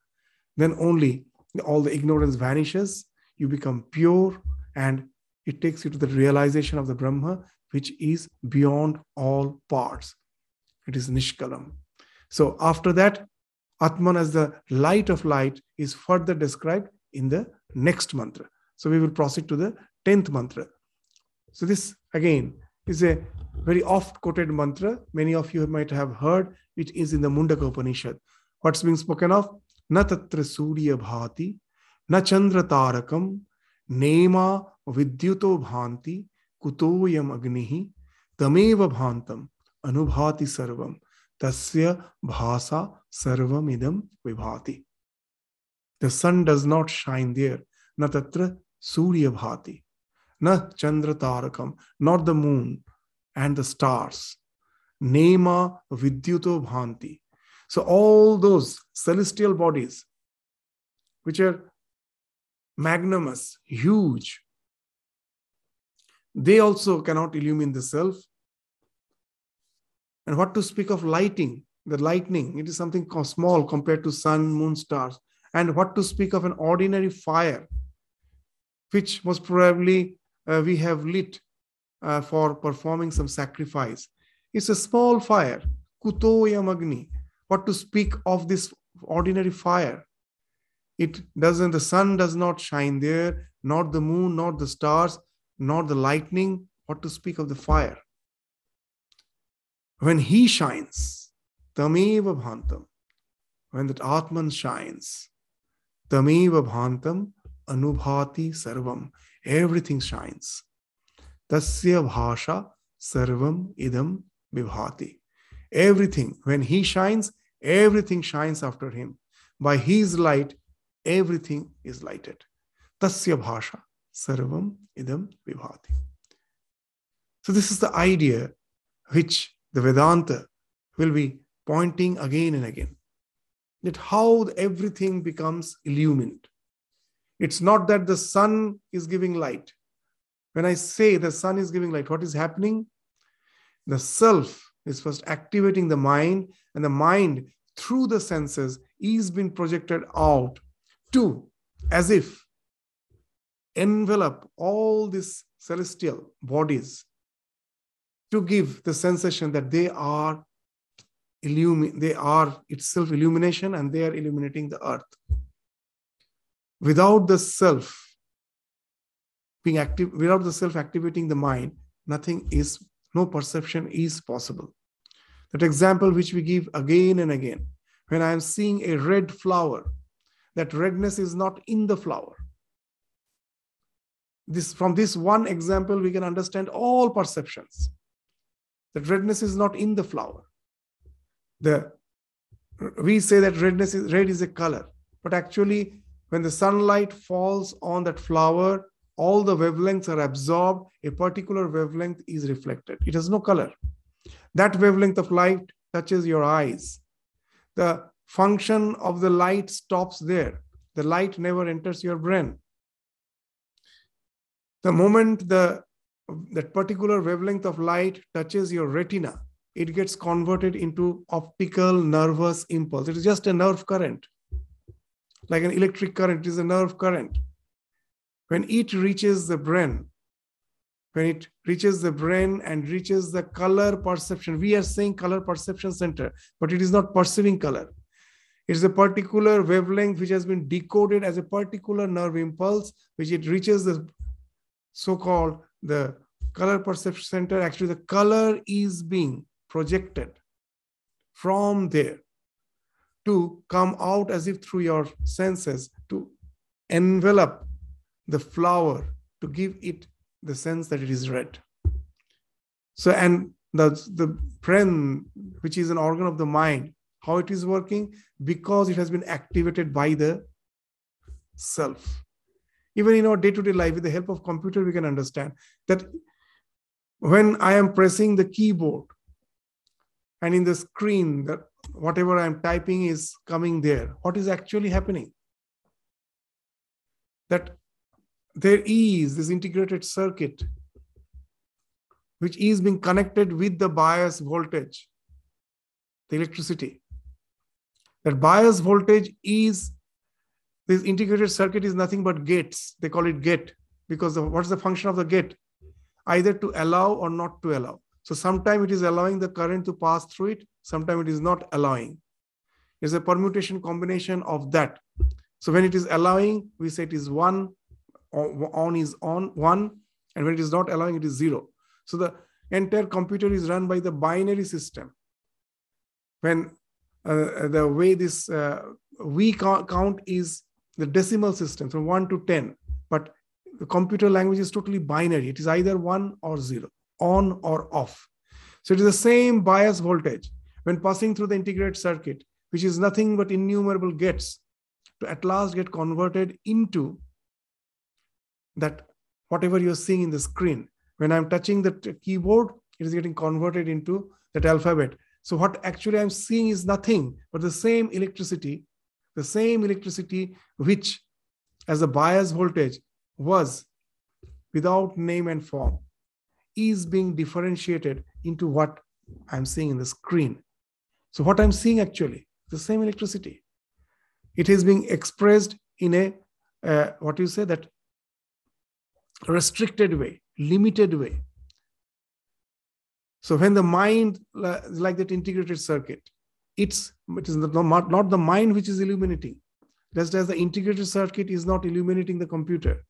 then only all the ignorance vanishes, you become pure, and it takes you to the realization of the Brahma, which is beyond all parts. It is Nishkalam. So after that, Atman as the light of light is further described in the next mantra. So we will proceed to the 10th mantra. So this again is a very oft quoted mantra. Many of you might have heard, it is in the Mundaka Upanishad. What's being spoken of? Na tatra surya bhati, na chandra tarakam, nema vidyuto bhanti, kutoyam agnihi, tameva bhantam, anubhati sarvam. Tasya bhasa sarvam idam vibhati. The sun does not shine there. Na tatra surya bhati. Na chandra tarakam. Not the moon and the stars. Nema vidyuto bhanti. So all those celestial bodies, which are magnanimous, huge, they also cannot illumine the self and what to speak of lighting, the lightning, it is something small compared to sun, moon, stars. And what to speak of an ordinary fire, which most probably uh, we have lit uh, for performing some sacrifice. It's a small fire, kutoya magni. What to speak of this ordinary fire? It doesn't, the sun does not shine there, not the moon, not the stars, not the lightning. What to speak of the fire? when he shines, tameva bhantam, when that Atman shines, tameva bhantam anubhati sarvam, everything shines. Tasya bhasha sarvam idam vibhati. Everything, when he shines, everything shines after him. By his light, everything is lighted. Tasya bhasha sarvam idam vibhati. So, this is the idea which the Vedanta will be pointing again and again that how everything becomes illumined. It's not that the sun is giving light. When I say the sun is giving light, what is happening? The self is first activating the mind, and the mind through the senses is being projected out to as if envelop all these celestial bodies to give the sensation that they are illumi- they are itself illumination and they are illuminating the earth. Without the self being active, without the self activating the mind, nothing is, no perception is possible. That example which we give again and again. When I am seeing a red flower, that redness is not in the flower. This, from this one example, we can understand all perceptions that redness is not in the flower. The, we say that redness is red is a color, but actually, when the sunlight falls on that flower, all the wavelengths are absorbed, a particular wavelength is reflected. It has no color. That wavelength of light touches your eyes. The function of the light stops there. The light never enters your brain. The moment the that particular wavelength of light touches your retina, it gets converted into optical nervous impulse. It is just a nerve current, like an electric current, it is a nerve current. When it reaches the brain, when it reaches the brain and reaches the color perception, we are saying color perception center, but it is not perceiving color. It's a particular wavelength which has been decoded as a particular nerve impulse, which it reaches the so called the color perception center, actually the color is being projected from there to come out as if through your senses to envelop the flower to give it the sense that it is red. So, and the, the brain, which is an organ of the mind, how it is working? Because it has been activated by the self. Even in our day to day life, with the help of computer, we can understand that when I am pressing the keyboard and in the screen, that whatever I'm typing is coming there, what is actually happening? That there is this integrated circuit which is being connected with the bias voltage, the electricity. That bias voltage is this integrated circuit is nothing but gates. They call it gate because what's the function of the gate? Either to allow or not to allow. So sometimes it is allowing the current to pass through it, sometimes it is not allowing. It's a permutation combination of that. So when it is allowing, we say it is one, on is on one, and when it is not allowing, it is zero. So the entire computer is run by the binary system. When uh, the way this uh, we count is the decimal system from 1 to 10, but the computer language is totally binary. It is either 1 or 0, on or off. So it is the same bias voltage when passing through the integrated circuit, which is nothing but innumerable gates to at last get converted into that whatever you're seeing in the screen. When I'm touching the keyboard, it is getting converted into that alphabet. So what actually I'm seeing is nothing but the same electricity, the same electricity which as a bias voltage was without name and form is being differentiated into what I'm seeing in the screen. So what I'm seeing actually, the same electricity. It is being expressed in a, uh, what you say, that restricted way, limited way. So when the mind, is like that integrated circuit, it's it is not, not the mind which is illuminating. Just as the integrated circuit is not illuminating the computer,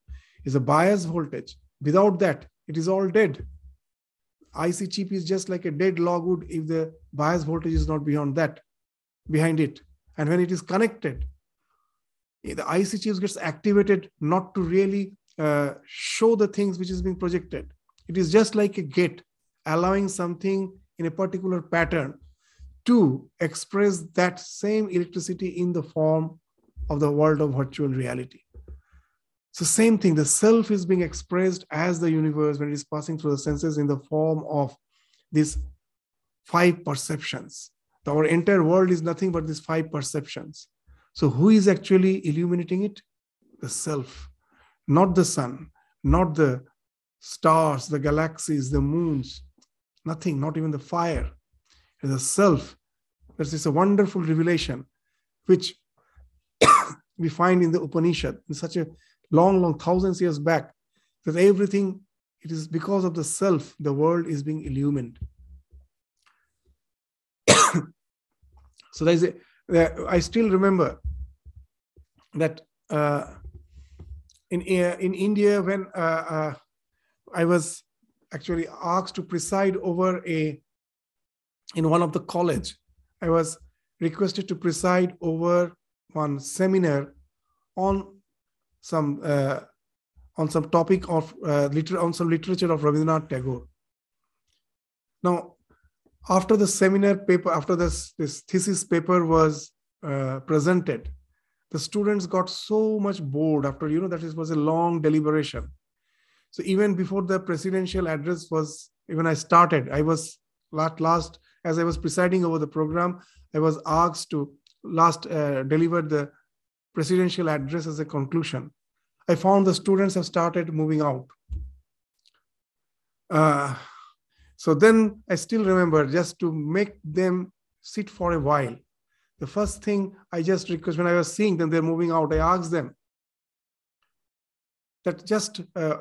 is a bias voltage. Without that, it is all dead. IC chip is just like a dead logwood if the bias voltage is not beyond that, behind it. And when it is connected, eh, the IC chip gets activated not to really uh, show the things which is being projected. It is just like a gate allowing something in a particular pattern to express that same electricity in the form of the world of virtual reality. So same thing, the self is being expressed as the universe when it is passing through the senses in the form of these five perceptions. Our entire world is nothing but these five perceptions. So who is actually illuminating it? The self not the sun, not the stars, the galaxies, the moons, nothing, not even the fire. It is a self. This is a wonderful revelation which <coughs> we find in the Upanishad in such a long, long thousands years back that everything, it is because of the self, the world is being illumined. <coughs> so there's a, there, I still remember that uh, in uh, in India when uh, uh, I was actually asked to preside over a in one of the college. I was requested to preside over one seminar on some uh, on some topic of uh, liter- on some literature of Rabindranath Tagore. Now, after the seminar paper, after this this thesis paper was uh, presented, the students got so much bored after you know that it was a long deliberation. So even before the presidential address was even i started i was last last as i was presiding over the program i was asked to last uh, deliver the presidential address as a conclusion. I found the students have started moving out. Uh, so then i still remember just to make them sit for a while the first thing I just request when I was seeing them, they're moving out, I asked them that just uh,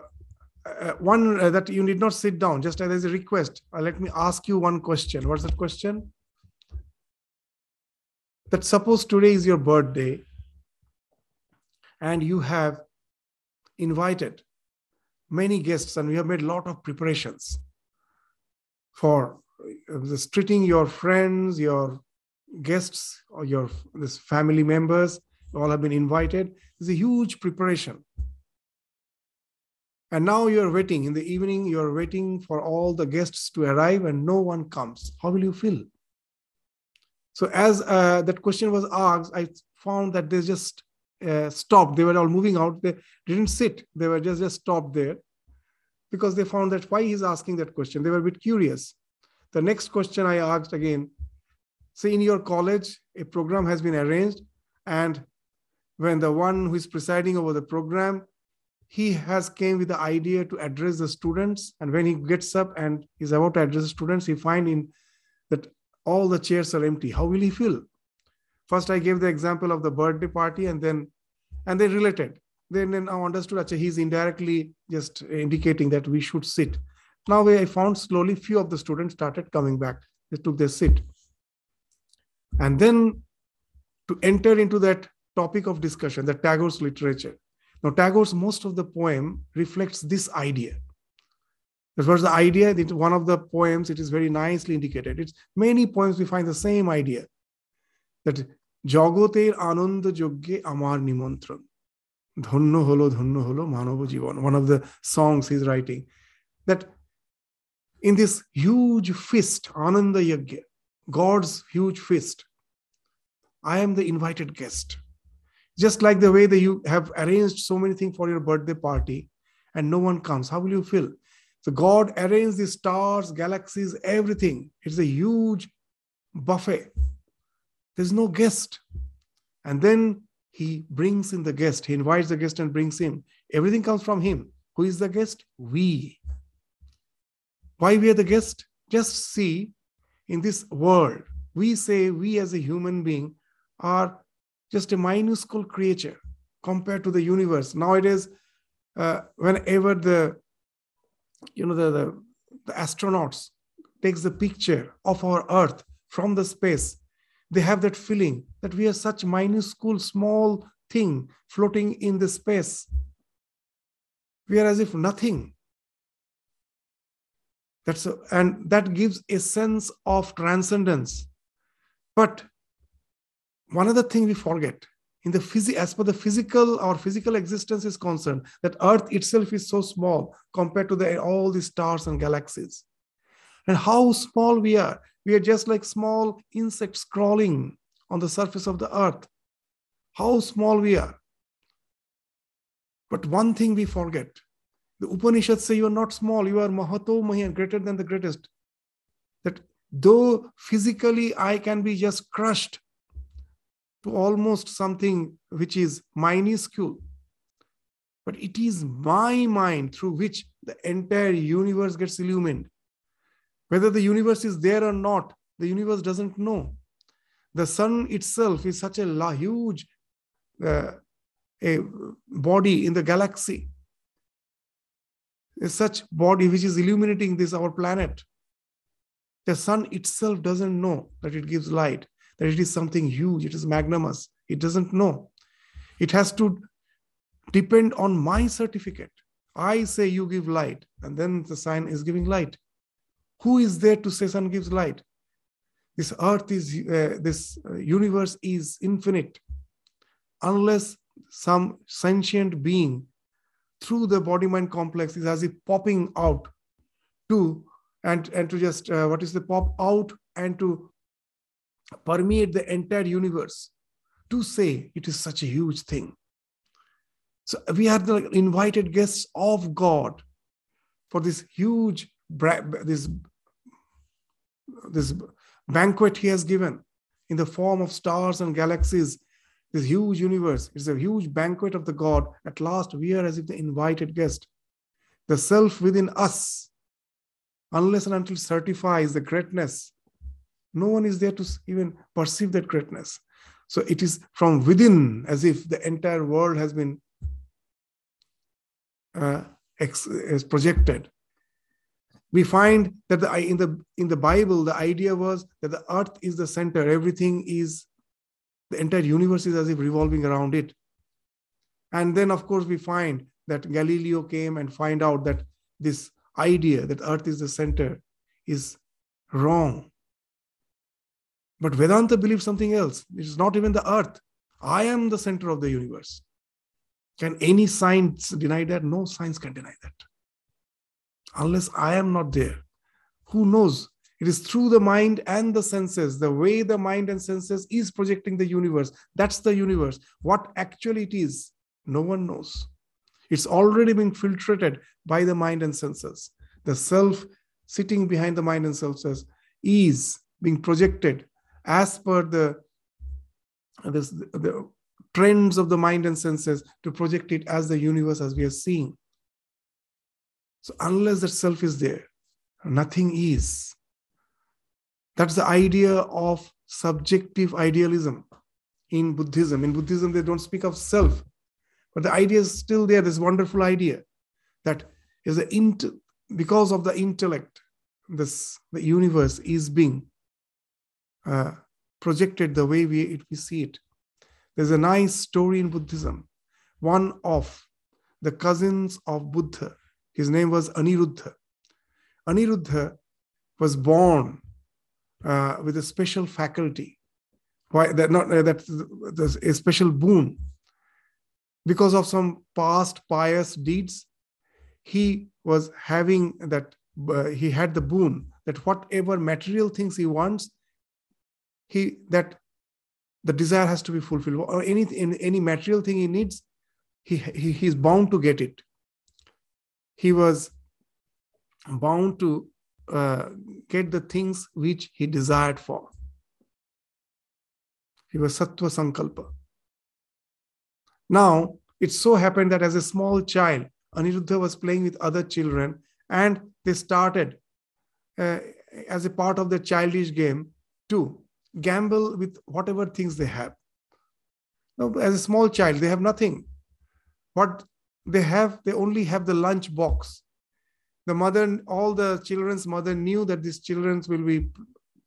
uh, one uh, that you need not sit down, just as a request. Uh, let me ask you one question. What's that question? That suppose today is your birthday and you have invited many guests and we have made a lot of preparations for uh, treating your friends, your guests or your this family members all have been invited. It's a huge preparation. And now you're waiting in the evening, you're waiting for all the guests to arrive and no one comes. How will you feel? So, as uh, that question was asked, I found that they just uh, stopped. They were all moving out. They didn't sit, they were just, just stopped there because they found that why he's asking that question. They were a bit curious. The next question I asked again say, in your college, a program has been arranged, and when the one who is presiding over the program he has came with the idea to address the students and when he gets up and is about to address the students he find in that all the chairs are empty. How will he feel? First i gave the example of the birthday party and then and they related. Then, then i understood actually he's indirectly just indicating that we should sit. Now i found slowly few of the students started coming back. They took their seat and then to enter into that topic of discussion the tagore's literature now, Tagore's most of the poem reflects this idea. That was the idea that one of the poems, it is very nicely indicated. It's many poems we find the same idea that জগতের আনন্দ যজ্ঞে আমার নিমন্ত্রণ ধন্য holo ধন্য holo Manab Jibon one of the songs he's writing that in this huge feast ananda yajna god's huge feast i am the invited guest just like the way that you have arranged so many things for your birthday party and no one comes, how will you feel? So God arranged the stars, galaxies, everything. It's a huge buffet. There's no guest. And then he brings in the guest. He invites the guest and brings him. Everything comes from him. Who is the guest? We. Why we are the guest? Just see in this world, we say we as a human being are just a minuscule creature compared to the universe. Nowadays, uh, whenever the you know the, the, the astronauts takes the picture of our Earth from the space, they have that feeling that we are such minuscule, small thing floating in the space. We are as if nothing. That's a, and that gives a sense of transcendence. But one other thing we forget in the phys- as per the physical our physical existence is concerned that earth itself is so small compared to the, all the stars and galaxies. And how small we are. We are just like small insects crawling on the surface of the earth. How small we are. But one thing we forget the upanishads say you are not small you are mahato mahiyan greater than the greatest that though physically i can be just crushed to almost something which is minuscule. But it is my mind through which the entire universe gets illumined. Whether the universe is there or not, the universe doesn't know. The sun itself is such a huge uh, a body in the galaxy. Such body which is illuminating this our planet. The sun itself doesn't know that it gives light that it is something huge, it is magnanimous. It doesn't know. It has to depend on my certificate. I say you give light, and then the sign is giving light. Who is there to say sun gives light? This earth is, uh, this uh, universe is infinite. Unless some sentient being through the body mind complex is as if popping out to and and to just uh, what is the pop out and to permeate the entire universe to say it is such a huge thing. So we are the invited guests of God for this huge this this banquet he has given in the form of stars and galaxies this huge universe it's a huge banquet of the god at last we are as if the invited guest the self within us unless and until certifies the greatness no one is there to even perceive that greatness. So it is from within, as if the entire world has been uh, ex- is projected. We find that the, in the in the Bible, the idea was that the earth is the center. Everything is the entire universe is as if revolving around it. And then, of course, we find that Galileo came and find out that this idea that earth is the center is wrong but Vedanta believes something else. It is not even the earth. I am the center of the universe. Can any science deny that? No science can deny that. Unless I am not there. Who knows? It is through the mind and the senses, the way the mind and senses is projecting the universe. That's the universe. What actually it is, no one knows. It's already been filtered by the mind and senses. The self sitting behind the mind and senses is being projected as per the, the trends of the mind and senses to project it as the universe as we are seeing. So, unless that self is there, nothing is. That's the idea of subjective idealism in Buddhism. In Buddhism, they don't speak of self, but the idea is still there. This wonderful idea that is the int- because of the intellect, this the universe is being uh, projected the way we, it, we see it. There's a nice story in Buddhism. One of the cousins of Buddha, his name was Aniruddha. Aniruddha was born uh, with a special faculty. Why that not uh, that a special boon because of some past pious deeds. He was having that uh, he had the boon that whatever material things he wants, he that the desire has to be fulfilled or any any material thing he needs he, he he's bound to get it he was bound to uh, get the things which he desired for he was satya sankalpa now it so happened that as a small child aniruddha was playing with other children and they started uh, as a part of the childish game to gamble with whatever things they have. Now, as a small child, they have nothing. What they have, they only have the lunch box. The mother, all the children's mother knew that these children will be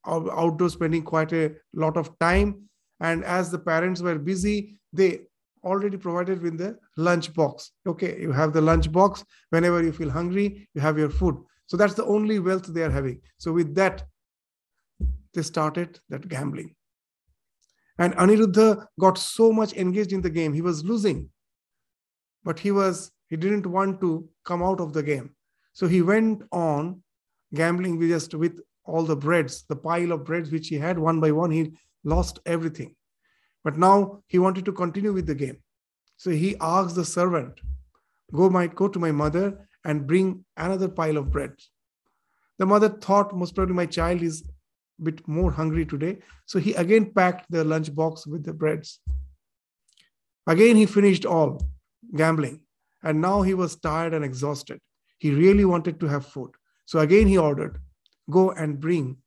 outdoors spending quite a lot of time. And as the parents were busy, they already provided with the lunch box. Okay, you have the lunch box. Whenever you feel hungry, you have your food. So that's the only wealth they are having. So with that, they started that gambling. And Aniruddha got so much engaged in the game. He was losing, but he was he didn't want to come out of the game. So he went on gambling with just with all the breads, the pile of breads which he had one by one. He lost everything. But now he wanted to continue with the game. So he asked the servant, go my go to my mother and bring another pile of bread. The mother thought most probably my child is a bit more hungry today. So he again packed the lunch box with the breads. Again, he finished all gambling. And now he was tired and exhausted. He really wanted to have food. So again, he ordered, Go and bring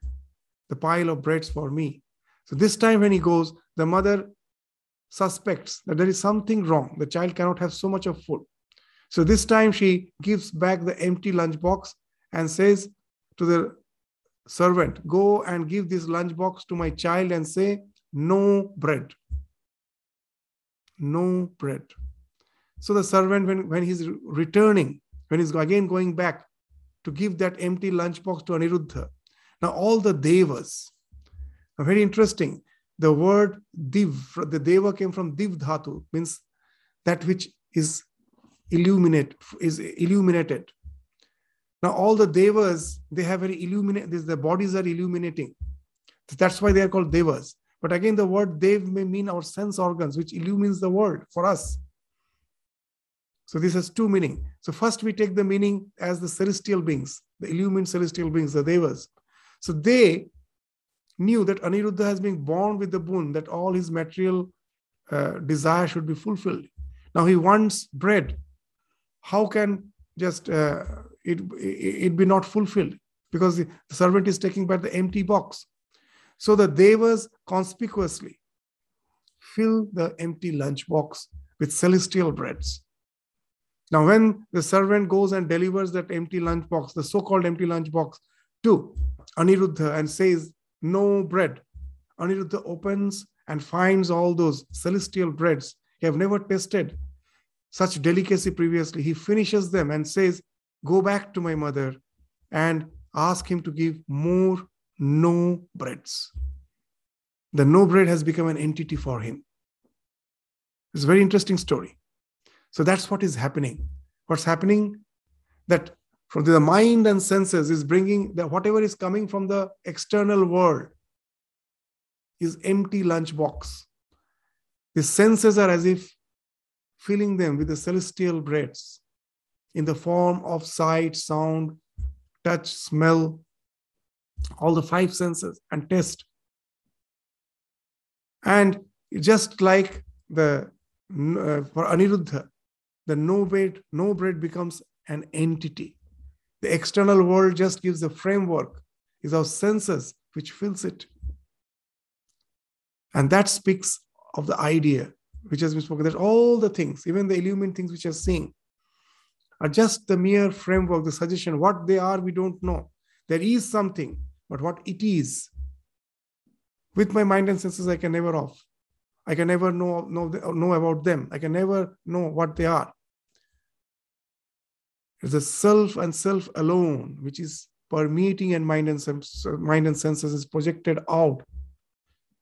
the pile of breads for me. So this time, when he goes, the mother suspects that there is something wrong. The child cannot have so much of food. So this time, she gives back the empty lunch box and says to the servant, go and give this lunchbox to my child and say, no bread. No bread. So the servant, when, when he's returning, when he's again going back to give that empty lunchbox to Aniruddha, now all the devas, now very interesting. The word div, the deva came from div dhatu, means that which is illuminate, is illuminated. Now, all the devas, they have very illuminate, their bodies are illuminating. That's why they are called devas. But again, the word dev may mean our sense organs, which illumines the world for us. So this has two meaning. So first we take the meaning as the celestial beings, the illumined celestial beings, the devas. So they knew that Aniruddha has been born with the boon that all his material uh, desire should be fulfilled. Now he wants bread. How can just uh, it, it be not fulfilled because the servant is taking back the empty box. So the devas conspicuously fill the empty lunch box with celestial breads. Now, when the servant goes and delivers that empty lunchbox, the so called empty lunchbox, to Aniruddha and says, No bread, Aniruddha opens and finds all those celestial breads he have never tasted such delicacy previously. He finishes them and says, Go back to my mother and ask him to give more no breads. The no bread has become an entity for him. It's a very interesting story. So that's what is happening. What's happening that from the mind and senses is bringing that whatever is coming from the external world is empty lunchbox. The senses are as if filling them with the celestial breads in the form of sight, sound, touch, smell, all the five senses, and taste. And just like the uh, for Aniruddha, the no bread, no bread becomes an entity. The external world just gives the framework, is our senses which fills it. And that speaks of the idea which has been spoken that all the things, even the illumined things which are seeing, are just the mere framework, the suggestion. What they are, we don't know. There is something, but what it is, with my mind and senses, I can never off. I can never know, know, know about them. I can never know what they are. It's the self and self alone, which is permeating and mind and, mind and senses is projected out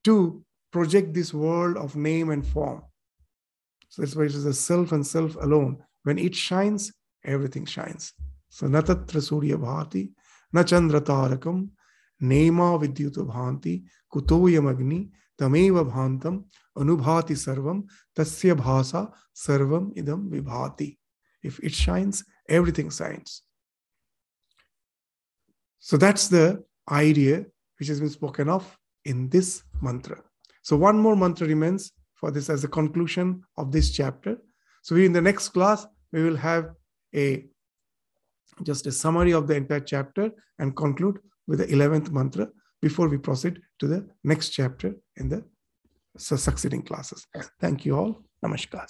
to project this world of name and form. So that's why it is the self and self alone. When it shines, everything shines. So natatra surya bhati, na chandra tarakam, nema vidyuta bhanti, kutoyam agni, tameva bhantam, anubhati sarvam, tasya bhasa, sarvam idam vibhati. If it shines, everything science. So that's the idea which has been spoken of in this mantra. So one more mantra remains for this as a conclusion of this chapter. So we, in the next class, we will have a just a summary of the entire chapter and conclude with the 11th mantra before we proceed to the next chapter in the succeeding classes. Thank you all. Namaskar.